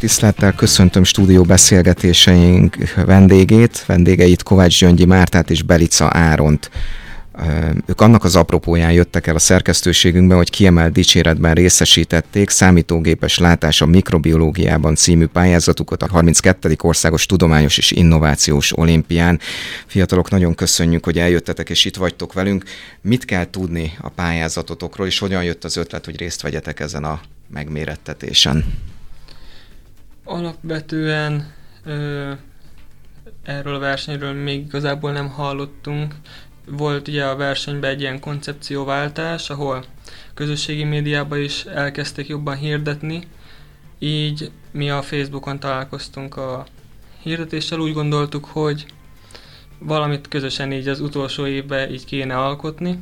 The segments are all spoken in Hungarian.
Tisztelettel köszöntöm stúdió beszélgetéseink vendégét, vendégeit Kovács Gyöngyi Mártát és Belica Áront. Ők annak az apropóján jöttek el a szerkesztőségünkbe, hogy kiemelt dicséretben részesítették számítógépes látás a mikrobiológiában című pályázatukat a 32. Országos Tudományos és Innovációs Olimpián. Fiatalok, nagyon köszönjük, hogy eljöttetek és itt vagytok velünk. Mit kell tudni a pályázatotokról, és hogyan jött az ötlet, hogy részt vegyetek ezen a megmérettetésen? Alapvetően ö, erről a versenyről még igazából nem hallottunk. Volt ugye a versenyben egy ilyen koncepcióváltás, ahol közösségi médiában is elkezdték jobban hirdetni, így mi a Facebookon találkoztunk a hirdetéssel, úgy gondoltuk, hogy valamit közösen így az utolsó évben így kéne alkotni,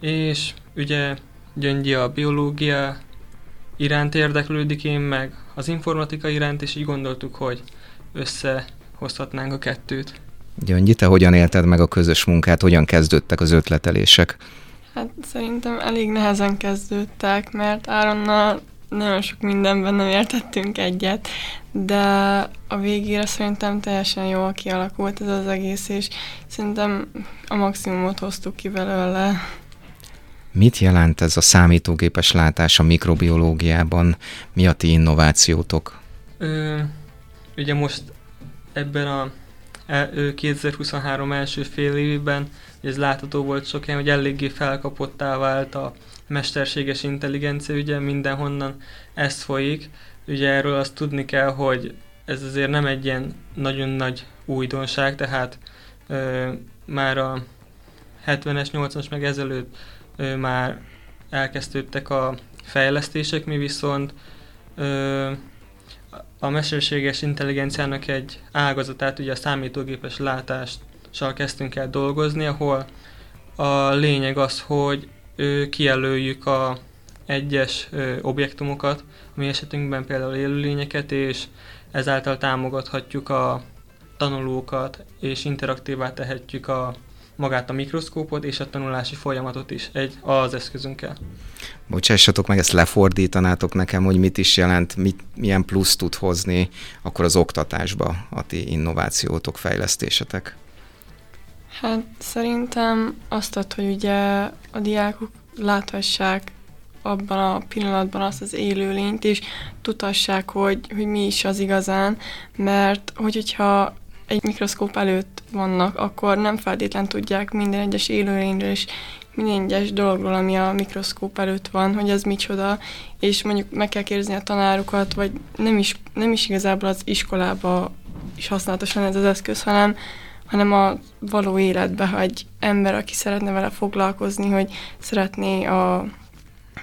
és ugye Gyöngyi a biológia iránt érdeklődik, én meg az informatika iránt, és így gondoltuk, hogy összehozhatnánk a kettőt. Gyöngyi, te hogyan élted meg a közös munkát, hogyan kezdődtek az ötletelések? Hát szerintem elég nehezen kezdődtek, mert Áronnal nagyon sok mindenben nem értettünk egyet, de a végére szerintem teljesen jól kialakult ez az egész, és szerintem a maximumot hoztuk ki belőle. Mit jelent ez a számítógépes látás a mikrobiológiában? Mi a ti innovációtok? Ö, ugye most ebben a 2023 első fél évben ez látható volt sok helyen, hogy eléggé felkapottá vált a mesterséges intelligencia, ugye mindenhonnan ez folyik. Ugye erről azt tudni kell, hogy ez azért nem egy ilyen nagyon nagy újdonság, tehát ö, már a 70-es, 80-as meg ezelőtt már elkezdődtek a fejlesztések, mi viszont ö, a mesterséges intelligenciának egy ágazatát, ugye a számítógépes látással kezdtünk el dolgozni, ahol a lényeg az, hogy ö, kijelöljük a egyes ö, objektumokat, mi esetünkben például élőlényeket, és ezáltal támogathatjuk a tanulókat, és interaktívá tehetjük a magát a mikroszkópot és a tanulási folyamatot is egy az eszközünkkel. Bocsássatok meg, ezt lefordítanátok nekem, hogy mit is jelent, mit, milyen plusz tud hozni akkor az oktatásba a ti innovációtok, fejlesztésetek? Hát szerintem azt ad, hogy ugye a diákok láthassák abban a pillanatban azt az élőlényt, és tudhassák, hogy, hogy mi is az igazán, mert hogy, hogyha egy mikroszkóp előtt vannak, akkor nem feltétlen tudják minden egyes élőlényről és minden egyes dologról, ami a mikroszkóp előtt van, hogy ez micsoda, és mondjuk meg kell kérdezni a tanárukat, vagy nem is, nem is igazából az iskolába is használatos ez az eszköz, hanem, hanem a való életbe, ha egy ember, aki szeretne vele foglalkozni, hogy szeretné, a,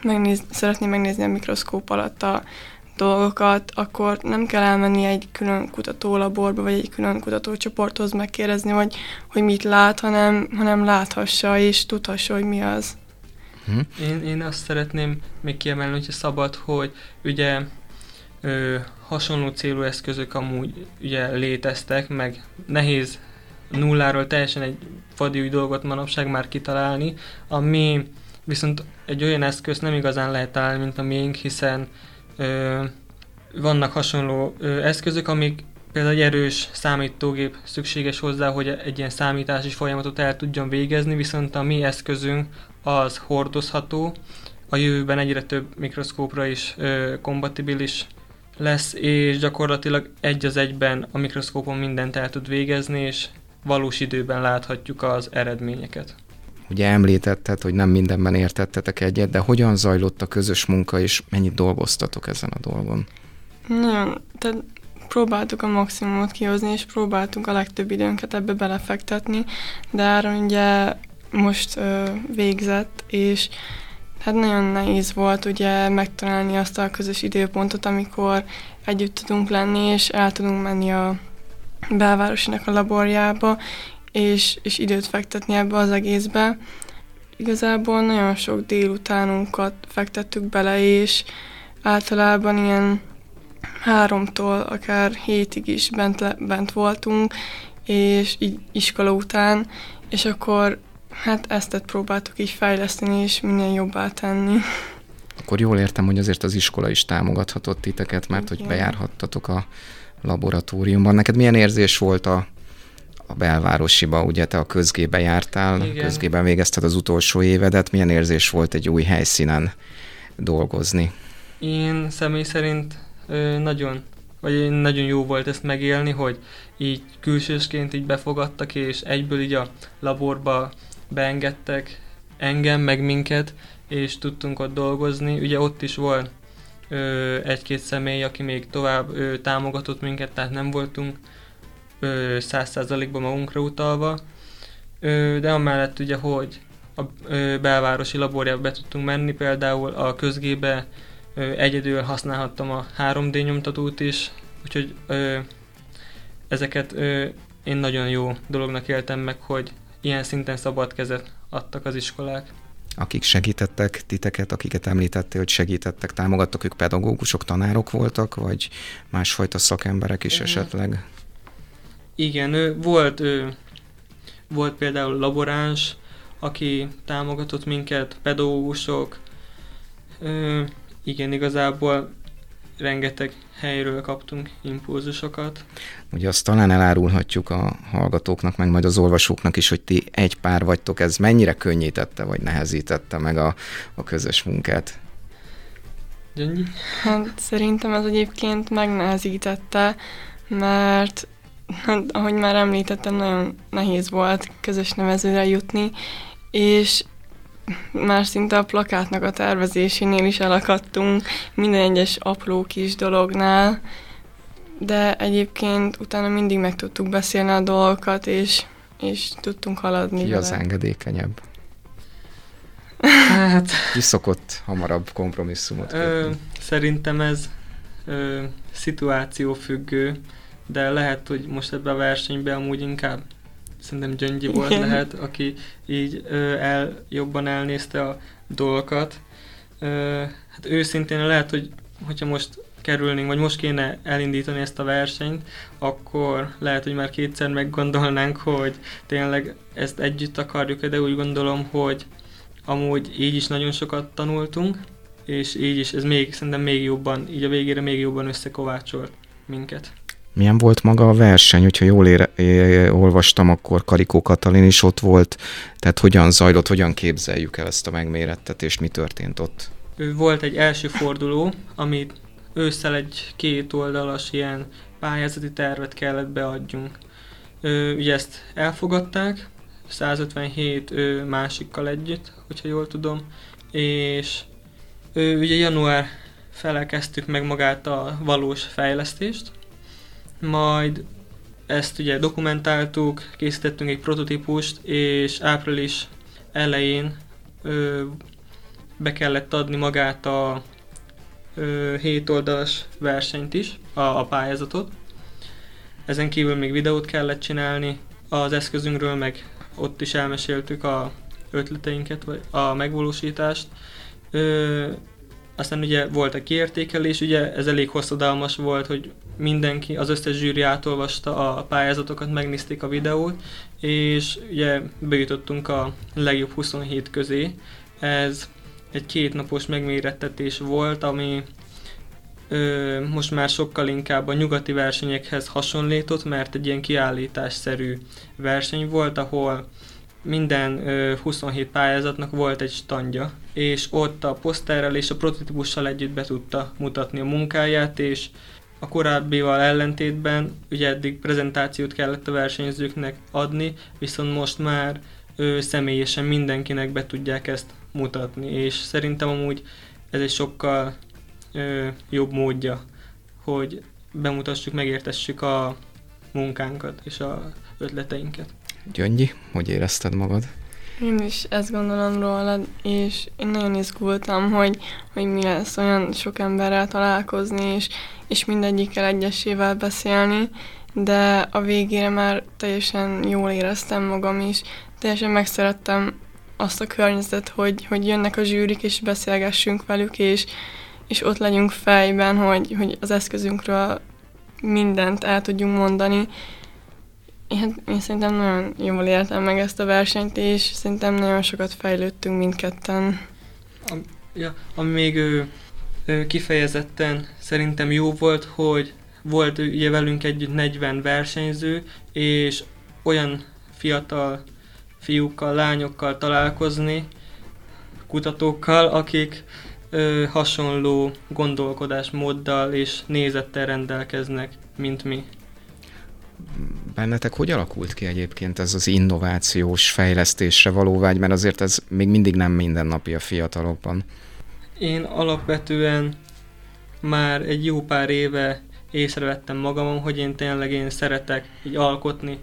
megnéz, szeretné megnézni a mikroszkóp alatt a dolgokat, akkor nem kell elmenni egy külön kutatólaborba, vagy egy külön kutatócsoporthoz megkérdezni, hogy, hogy mit lát, hanem, hanem láthassa és tudhassa, hogy mi az. Hm? Én, én azt szeretném még kiemelni, hogyha szabad, hogy ugye ö, hasonló célú eszközök amúgy ugye léteztek, meg nehéz nulláról teljesen egy vadi új dolgot manapság már kitalálni, ami viszont egy olyan eszköz nem igazán lehet találni, mint a miénk, hiszen ö, vannak hasonló ö, eszközök, amik például egy erős számítógép szükséges hozzá, hogy egy ilyen számítási folyamatot el tudjon végezni, viszont a mi eszközünk az hordozható, a jövőben egyre több mikroszkópra is ö, kompatibilis lesz, és gyakorlatilag egy az egyben a mikroszkópon mindent el tud végezni, és valós időben láthatjuk az eredményeket. Ugye említetted, hogy nem mindenben értettetek egyet, de hogyan zajlott a közös munka, és mennyit dolgoztatok ezen a dolgon? Nagyon, tehát próbáltuk a maximumot kihozni, és próbáltunk a legtöbb időnket ebbe belefektetni, de Áron ugye most ö, végzett, és hát nagyon nehéz volt ugye megtalálni azt a közös időpontot, amikor együtt tudunk lenni, és el tudunk menni a belvárosinak a laborjába, és, és időt fektetni ebbe az egészbe. Igazából nagyon sok délutánunkat fektettük bele, és általában ilyen háromtól akár hétig is bent, le, bent voltunk, és így iskola után, és akkor hát ezt próbáltuk így fejleszteni, és minél jobbá tenni. Akkor jól értem, hogy azért az iskola is támogathatott titeket, mert hogy bejárhattatok a laboratóriumban. Neked milyen érzés volt a, a belvárosiba, ugye te a közgébe jártál, Igen. közgében végezted az utolsó évedet, milyen érzés volt egy új helyszínen dolgozni? Én személy szerint ö, nagyon, vagy nagyon jó volt ezt megélni, hogy így külsősként így befogadtak, és egyből így a laborba beengedtek engem, meg minket, és tudtunk ott dolgozni. Ugye ott is volt ö, egy-két személy, aki még tovább ö, támogatott minket, tehát nem voltunk száz százalékban magunkra utalva, ö, de amellett ugye, hogy a ö, belvárosi laborjába be tudtunk menni, például a közgébe ö, egyedül használhattam a 3D nyomtatót is, úgyhogy ö, ezeket ö, én nagyon jó dolognak éltem meg, hogy ilyen szinten szabad kezet adtak az iskolák. Akik segítettek titeket, akiket említettél, hogy segítettek, támogattak, ők pedagógusok, tanárok voltak, vagy másfajta szakemberek is esetleg? Igen, ő, volt, ő, volt például laboráns, aki támogatott minket, pedagógusok, ö, igen, igazából rengeteg helyről kaptunk impulzusokat. Ugye azt talán elárulhatjuk a hallgatóknak, meg majd az olvasóknak is, hogy ti egy pár vagytok, ez mennyire könnyítette, vagy nehezítette meg a, a közös munkát? Gyöngyi? Hát szerintem ez egyébként megnehezítette, mert hát, ahogy már említettem, nagyon nehéz volt közös nevezőre jutni, és már szinte a plakátnak a tervezésénél is elakadtunk, minden egyes apró kis dolognál, de egyébként utána mindig meg tudtuk beszélni a dolgokat, és, és tudtunk haladni Ki vele. az engedékenyebb? Hát... Ki szokott hamarabb kompromisszumot Ö, szerintem ez ö, szituáció függő, de lehet, hogy most ebben a versenyben amúgy inkább szerintem Gyöngyi volt Igen. lehet, aki így ö, el, jobban elnézte a dolgokat. Ö, hát őszintén lehet, hogy hogyha most kerülnénk, vagy most kéne elindítani ezt a versenyt, akkor lehet, hogy már kétszer meggondolnánk, hogy tényleg ezt együtt akarjuk de úgy gondolom, hogy amúgy így is nagyon sokat tanultunk, és így is ez még, szerintem még jobban, így a végére még jobban összekovácsolt minket. Milyen volt maga a verseny? Hogyha jól ére, é, olvastam, akkor Karikó Katalin is ott volt. Tehát hogyan zajlott, hogyan képzeljük el ezt a megmérettetést, mi történt ott? Volt egy első forduló, amit ősszel egy két oldalas ilyen pályázati tervet kellett beadjunk. Ugye ezt elfogadták, 157 ö, másikkal együtt, hogyha jól tudom, és ugye január fele kezdtük meg magát a valós fejlesztést, majd ezt ugye dokumentáltuk, készítettünk egy prototípust, és április elején ö, be kellett adni magát a ö, 7 oldalas versenyt is, a, a pályázatot. Ezen kívül még videót kellett csinálni az eszközünkről, meg ott is elmeséltük a ötleteinket, vagy a megvalósítást. Ö, aztán ugye volt a kiértékelés, ugye ez elég hosszadalmas volt, hogy mindenki, az összes zsűri átolvasta a pályázatokat, megnézték a videót, és ugye bejutottunk a legjobb 27 közé. Ez egy kétnapos megmérettetés volt, ami ö, most már sokkal inkább a nyugati versenyekhez hasonlított, mert egy ilyen kiállításszerű verseny volt, ahol minden ö, 27 pályázatnak volt egy standja, és ott a poszterrel és a prototípussal együtt be tudta mutatni a munkáját, és a korábbival ellentétben ugye eddig prezentációt kellett a versenyzőknek adni, viszont most már ö, személyesen mindenkinek be tudják ezt mutatni, és szerintem amúgy ez egy sokkal ö, jobb módja, hogy bemutassuk, megértessük a munkánkat és a ötleteinket. Gyöngyi, hogy érezted magad? Én is ezt gondolom rólad, és én nagyon izgultam, hogy, hogy mi lesz olyan sok emberrel találkozni, és, és mindegyikkel egyesével beszélni, de a végére már teljesen jól éreztem magam is, teljesen megszerettem azt a környezetet, hogy, hogy jönnek a zsűrik, és beszélgessünk velük, és, és ott legyünk fejben, hogy, hogy az eszközünkről mindent el tudjunk mondani, én, én szerintem nagyon jól éltem meg ezt a versenyt, és szerintem nagyon sokat fejlődtünk mindketten. Ja, ami még ő, ő, kifejezetten szerintem jó volt, hogy volt ugye velünk együtt 40 versenyző, és olyan fiatal fiúkkal, lányokkal találkozni, kutatókkal, akik ö, hasonló gondolkodásmóddal és nézettel rendelkeznek, mint mi. Bennetek? Hogy alakult ki egyébként ez az innovációs fejlesztésre való vágy, mert azért ez még mindig nem mindennapi a fiatalokban. Én alapvetően már egy jó pár éve észrevettem magamon, hogy én tényleg én szeretek így alkotni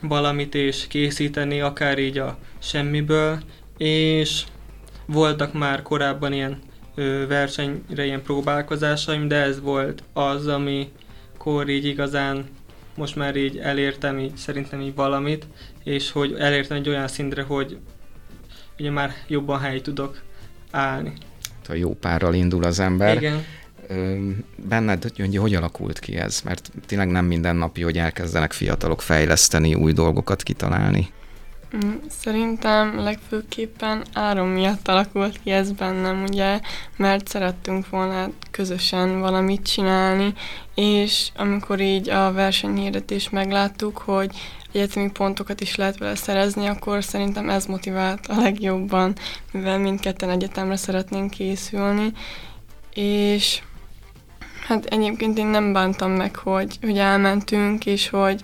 valamit és készíteni, akár így a semmiből, és voltak már korábban ilyen ö, versenyre ilyen próbálkozásaim, de ez volt az, amikor így igazán most már így elértem így szerintem így valamit, és hogy elértem egy olyan szintre, hogy ugye már jobban hely tudok állni. A jó párral indul az ember. Igen. Benned, Gyöngyi, hogy alakult ki ez? Mert tényleg nem mindennapi, hogy elkezdenek fiatalok fejleszteni, új dolgokat kitalálni. Mm, szerintem legfőképpen áron miatt alakult ki ez bennem, ugye, mert szerettünk volna közösen valamit csinálni, és amikor így a versenyhirdetést megláttuk, hogy egyetemi pontokat is lehet vele szerezni, akkor szerintem ez motivált a legjobban, mivel mindketten egyetemre szeretnénk készülni, és hát egyébként én nem bántam meg, hogy, hogy elmentünk, és hogy,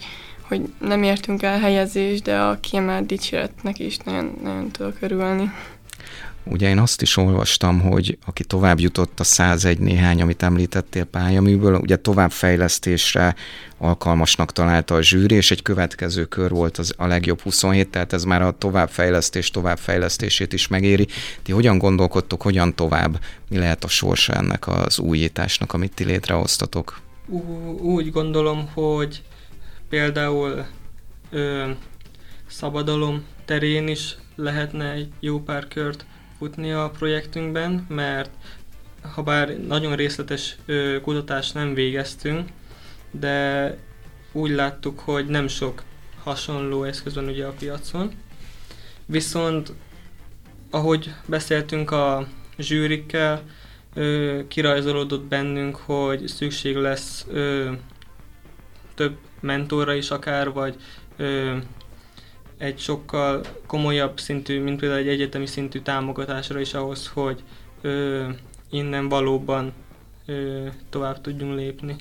hogy nem értünk el helyezést, de a kiemelt dicséretnek is nagyon, nagyon tudok örülni. Ugye én azt is olvastam, hogy aki tovább jutott a 101 néhány, amit említettél pályaműből, ugye továbbfejlesztésre alkalmasnak találta a zsűri, és egy következő kör volt az a legjobb 27, tehát ez már a továbbfejlesztés továbbfejlesztését is megéri. Ti hogyan gondolkodtok, hogyan tovább? Mi lehet a sorsa ennek az újításnak, amit ti létrehoztatok? Úgy gondolom, hogy például ö, szabadalom terén is lehetne egy jó pár kört futni a projektünkben, mert ha bár nagyon részletes ö, kutatást nem végeztünk, de úgy láttuk, hogy nem sok hasonló eszköz van ugye a piacon. Viszont ahogy beszéltünk a zsűrikkel, ö, kirajzolódott bennünk, hogy szükség lesz ö, több mentorra is akár, vagy ö, egy sokkal komolyabb szintű, mint például egy egyetemi szintű támogatásra is ahhoz, hogy ö, innen valóban ö, tovább tudjunk lépni.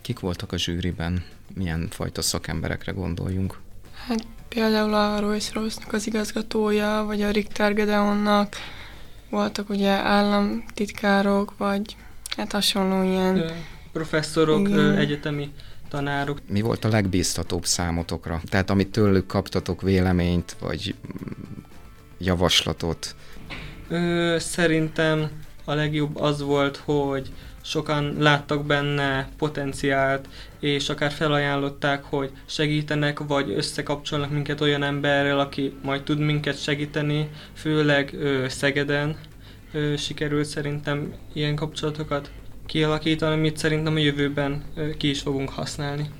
Kik voltak a zsűriben? Milyen fajta szakemberekre gondoljunk? Hát például a Royce royce az igazgatója, vagy a Richter Gedeonnak voltak ugye államtitkárok, vagy hát hasonló ilyen... Ö, professzorok, ö, egyetemi tanárok. Mi volt a legbíztatóbb számotokra? Tehát amit tőlük kaptatok véleményt, vagy javaslatot? Ö, szerintem a legjobb az volt, hogy sokan láttak benne potenciált, és akár felajánlották, hogy segítenek, vagy összekapcsolnak minket olyan emberrel, aki majd tud minket segíteni, főleg ö, Szegeden ö, sikerült szerintem ilyen kapcsolatokat kialakítani, amit szerintem a jövőben ki is fogunk használni.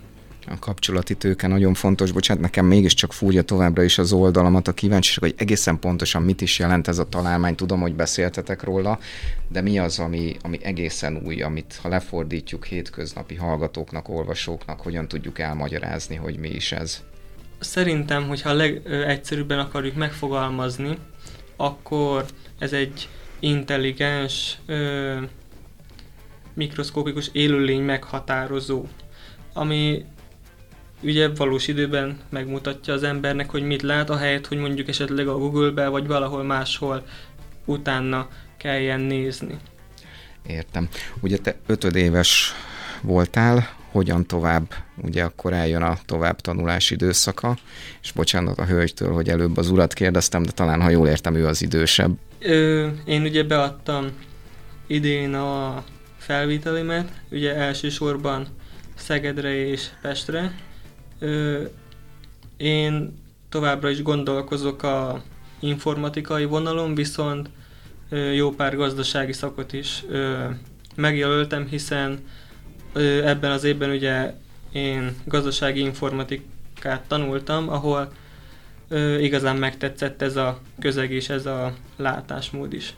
A kapcsolati tőke nagyon fontos, bocsánat, nekem mégiscsak fúrja továbbra is az oldalamat a kíváncsiság, hogy egészen pontosan mit is jelent ez a találmány, tudom, hogy beszéltetek róla, de mi az, ami, ami egészen új, amit ha lefordítjuk hétköznapi hallgatóknak, olvasóknak, hogyan tudjuk elmagyarázni, hogy mi is ez? Szerintem, hogyha a legegyszerűbben akarjuk megfogalmazni, akkor ez egy intelligens, mikroszkópikus élőlény meghatározó, ami ugye valós időben megmutatja az embernek, hogy mit lát, ahelyett, hogy mondjuk esetleg a Google-be vagy valahol máshol utána kelljen nézni. Értem. Ugye te ötödéves voltál, hogyan tovább, ugye akkor eljön a tovább tanulási időszaka, és bocsánat a hölgytől, hogy előbb az urat kérdeztem, de talán, ha jól értem, ő az idősebb. Ö, én ugye beadtam idén a felvételimet, ugye elsősorban Szegedre és Pestre. Ö, én továbbra is gondolkozok a informatikai vonalon, viszont ö, jó pár gazdasági szakot is ö, megjelöltem, hiszen ö, ebben az évben ugye én gazdasági informatikát tanultam, ahol ö, igazán megtetszett ez a közeg és ez a látásmód is.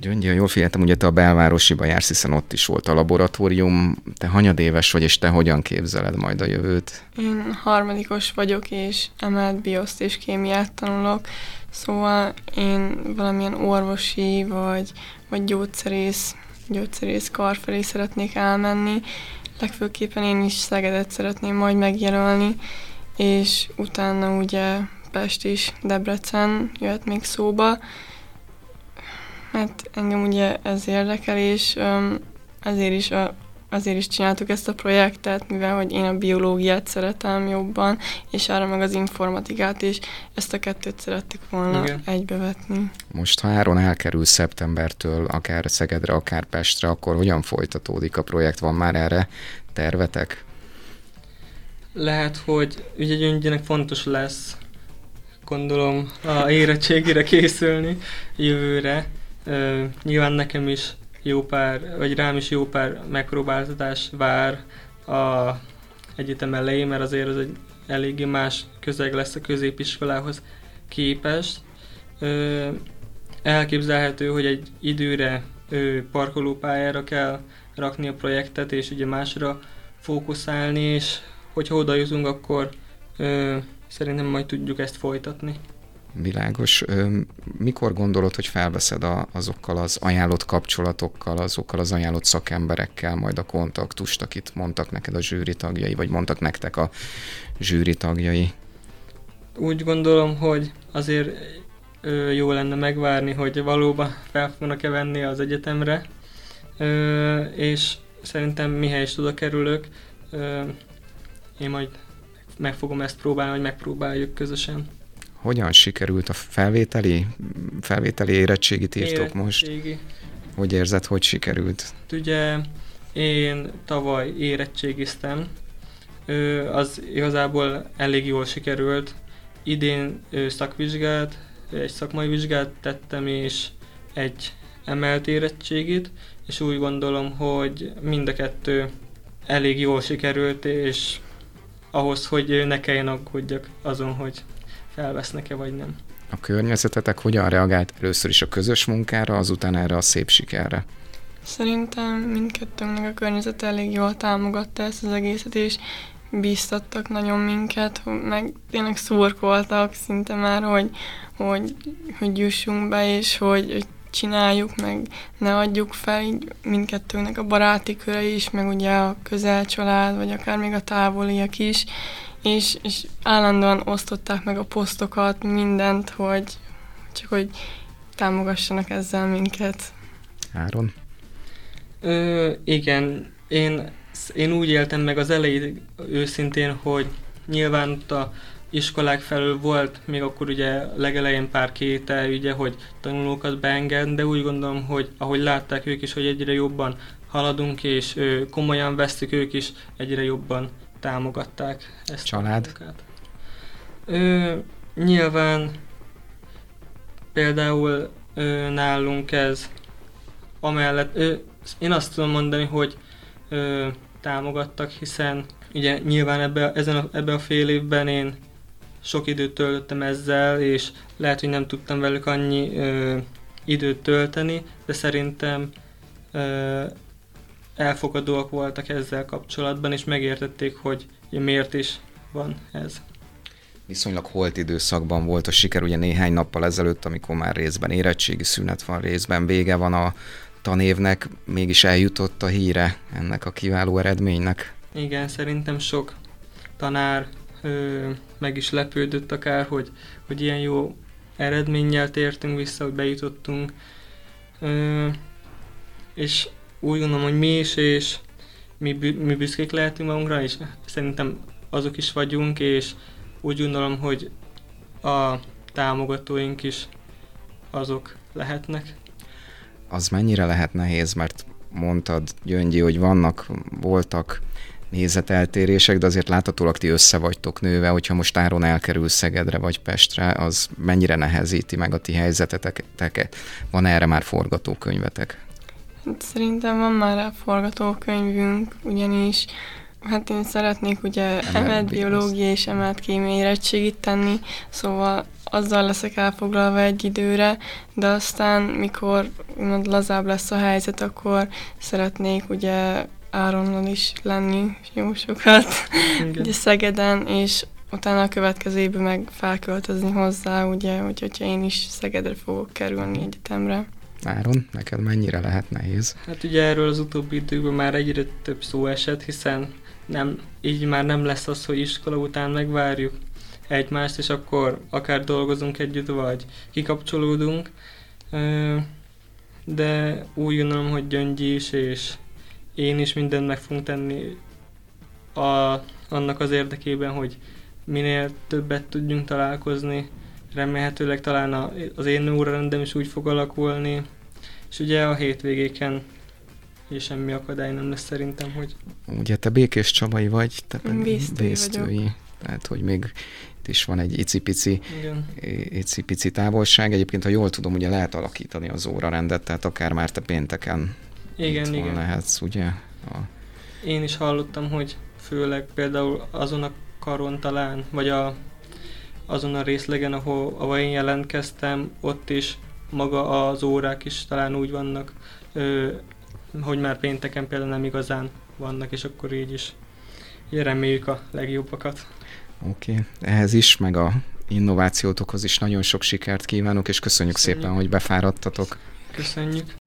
Gyöngyi, jól figyeltem, ugye te a belvárosiba jársz, hiszen ott is volt a laboratórium. Te hanyadéves vagy, és te hogyan képzeled majd a jövőt? Én harmadikos vagyok, és emelt bioszt és kémiát tanulok, szóval én valamilyen orvosi vagy, vagy gyógyszerész, gyógyszerész kar felé szeretnék elmenni. Legfőképpen én is Szegedet szeretném majd megjelölni, és utána ugye Pest is, Debrecen jöhet még szóba. Hát engem ugye ez érdekel, és um, ezért is a, azért is csináltuk ezt a projektet, mivel hogy én a biológiát szeretem jobban, és arra meg az informatikát is, ezt a kettőt szerettük volna Igen. egybevetni. Most, ha Áron elkerül szeptembertől, akár Szegedre, akár Pestre, akkor hogyan folytatódik a projekt? Van már erre tervetek? Lehet, hogy ugye Gyöngyinek fontos lesz, gondolom, a érettségére készülni jövőre, Uh, nyilván nekem is jó pár, vagy rám is jó pár megpróbáltatás vár a egyetem elején, mert azért az egy eléggé más közeg lesz a középiskolához képest. Uh, elképzelhető, hogy egy időre uh, parkolópályára kell rakni a projektet, és ugye másra fókuszálni, és hogyha oda jutunk, akkor ö, szerintem majd tudjuk ezt folytatni. Világos. Mikor gondolod, hogy felveszed a, azokkal az ajánlott kapcsolatokkal, azokkal az ajánlott szakemberekkel majd a kontaktust, akit mondtak neked a zsűri tagjai, vagy mondtak nektek a zsűri tagjai? Úgy gondolom, hogy azért jó lenne megvárni, hogy valóban fel fognak-e venni az egyetemre, és szerintem mihely is oda kerülök, én majd meg fogom ezt próbálni, hogy megpróbáljuk közösen. Hogyan sikerült a felvételi, felvételi érettségit írtok most? Hogy érzed, hogy sikerült? Ugye én tavaly érettségiztem, az igazából elég jól sikerült. Idén szakvizsgát, egy szakmai vizsgát tettem, és egy emelt érettségit, és úgy gondolom, hogy mind a kettő elég jól sikerült, és ahhoz, hogy ne kelljen aggódjak azon, hogy felvesznek-e vagy nem. A környezetetek hogyan reagált először is a közös munkára, azután erre a szép sikerre? Szerintem mindkettőnknek a környezet elég jól támogatta ezt az egészet, és bíztattak nagyon minket, meg tényleg szurkoltak szinte már, hogy, hogy, hogy jussunk be, és hogy, hogy csináljuk, meg ne adjuk fel, így mindkettőnek a baráti köre is, meg ugye a közelcsalád, vagy akár még a távoliak is, és, és állandóan osztották meg a posztokat, mindent, hogy csak hogy támogassanak ezzel minket. Áron? Ö, igen, én, én úgy éltem meg az elején őszintén, hogy nyilván ott a iskolák felől volt még akkor ugye legelején pár kétel, ugye, hogy tanulókat beenged, de úgy gondolom, hogy ahogy látták ők is, hogy egyre jobban haladunk, és ö, komolyan vesztük ők is, egyre jobban támogatták ezt Család? a Ö, nyilván például ö, nálunk ez amellett, ö, én azt tudom mondani, hogy ö, támogattak, hiszen ugye nyilván ebbe, ezen a, ebbe a fél évben én sok időt töltöttem ezzel, és lehet, hogy nem tudtam velük annyi ö, időt tölteni, de szerintem ö, elfogadóak voltak ezzel kapcsolatban, és megértették, hogy miért is van ez. Viszonylag holt időszakban volt a siker, ugye néhány nappal ezelőtt, amikor már részben érettségi szünet van, részben vége van a tanévnek, mégis eljutott a híre ennek a kiváló eredménynek. Igen, szerintem sok tanár ö, meg is lepődött akár, hogy, hogy ilyen jó eredménnyel tértünk vissza, hogy bejutottunk. Ö, és úgy gondolom, hogy mi is, és mi, mi büszkék lehetünk magunkra, és szerintem azok is vagyunk, és úgy gondolom, hogy a támogatóink is azok lehetnek. Az mennyire lehet nehéz, mert mondtad, Gyöngyi, hogy vannak, voltak nézeteltérések, de azért láthatólag ti össze vagytok nőve, hogyha most áron elkerül Szegedre vagy Pestre, az mennyire nehezíti meg a ti helyzeteteket? Van erre már forgatókönyvetek? Hát szerintem van már a forgatókönyvünk, ugyanis Hát én szeretnék ugye emelt biológia és emelt kémia érettségit tenni, szóval azzal leszek elfoglalva egy időre, de aztán, mikor lazább lesz a helyzet, akkor szeretnék ugye Áronnal is lenni jó sokat, ugye Szegeden, és utána a következő évben meg felköltözni hozzá, ugye, hogy, hogyha én is Szegedre fogok kerülni egyetemre. Áron, neked mennyire lehet nehéz? Hát ugye erről az utóbbi időben már egyre több szó esett, hiszen nem, így már nem lesz az, hogy iskola után megvárjuk egymást, és akkor akár dolgozunk együtt, vagy kikapcsolódunk. De úgy gondolom, hogy Gyöngyi is, és én is mindent meg fogunk tenni a, annak az érdekében, hogy minél többet tudjunk találkozni, remélhetőleg talán a, az én órarendem is úgy fog alakulni, és ugye a hétvégéken és semmi akadály nem lesz szerintem, hogy... Ugye te Békés Csabai vagy, te Vésztői, tehát hogy még itt is van egy icipici, icipici távolság. Egyébként, ha jól tudom, ugye lehet alakítani az órarendet, tehát akár már te pénteken igen, igen. lehetsz, ugye? A... Én is hallottam, hogy főleg például azon a karon talán, vagy a, azon a részlegen, ahol, ahol én jelentkeztem, ott is maga az órák is talán úgy vannak, ö, hogy már pénteken például nem igazán vannak, és akkor így is így reméljük a legjobbakat. Oké, okay. ehhez is, meg a innovációtokhoz is nagyon sok sikert kívánok, és köszönjük, köszönjük. szépen, hogy befáradtatok. Köszönjük.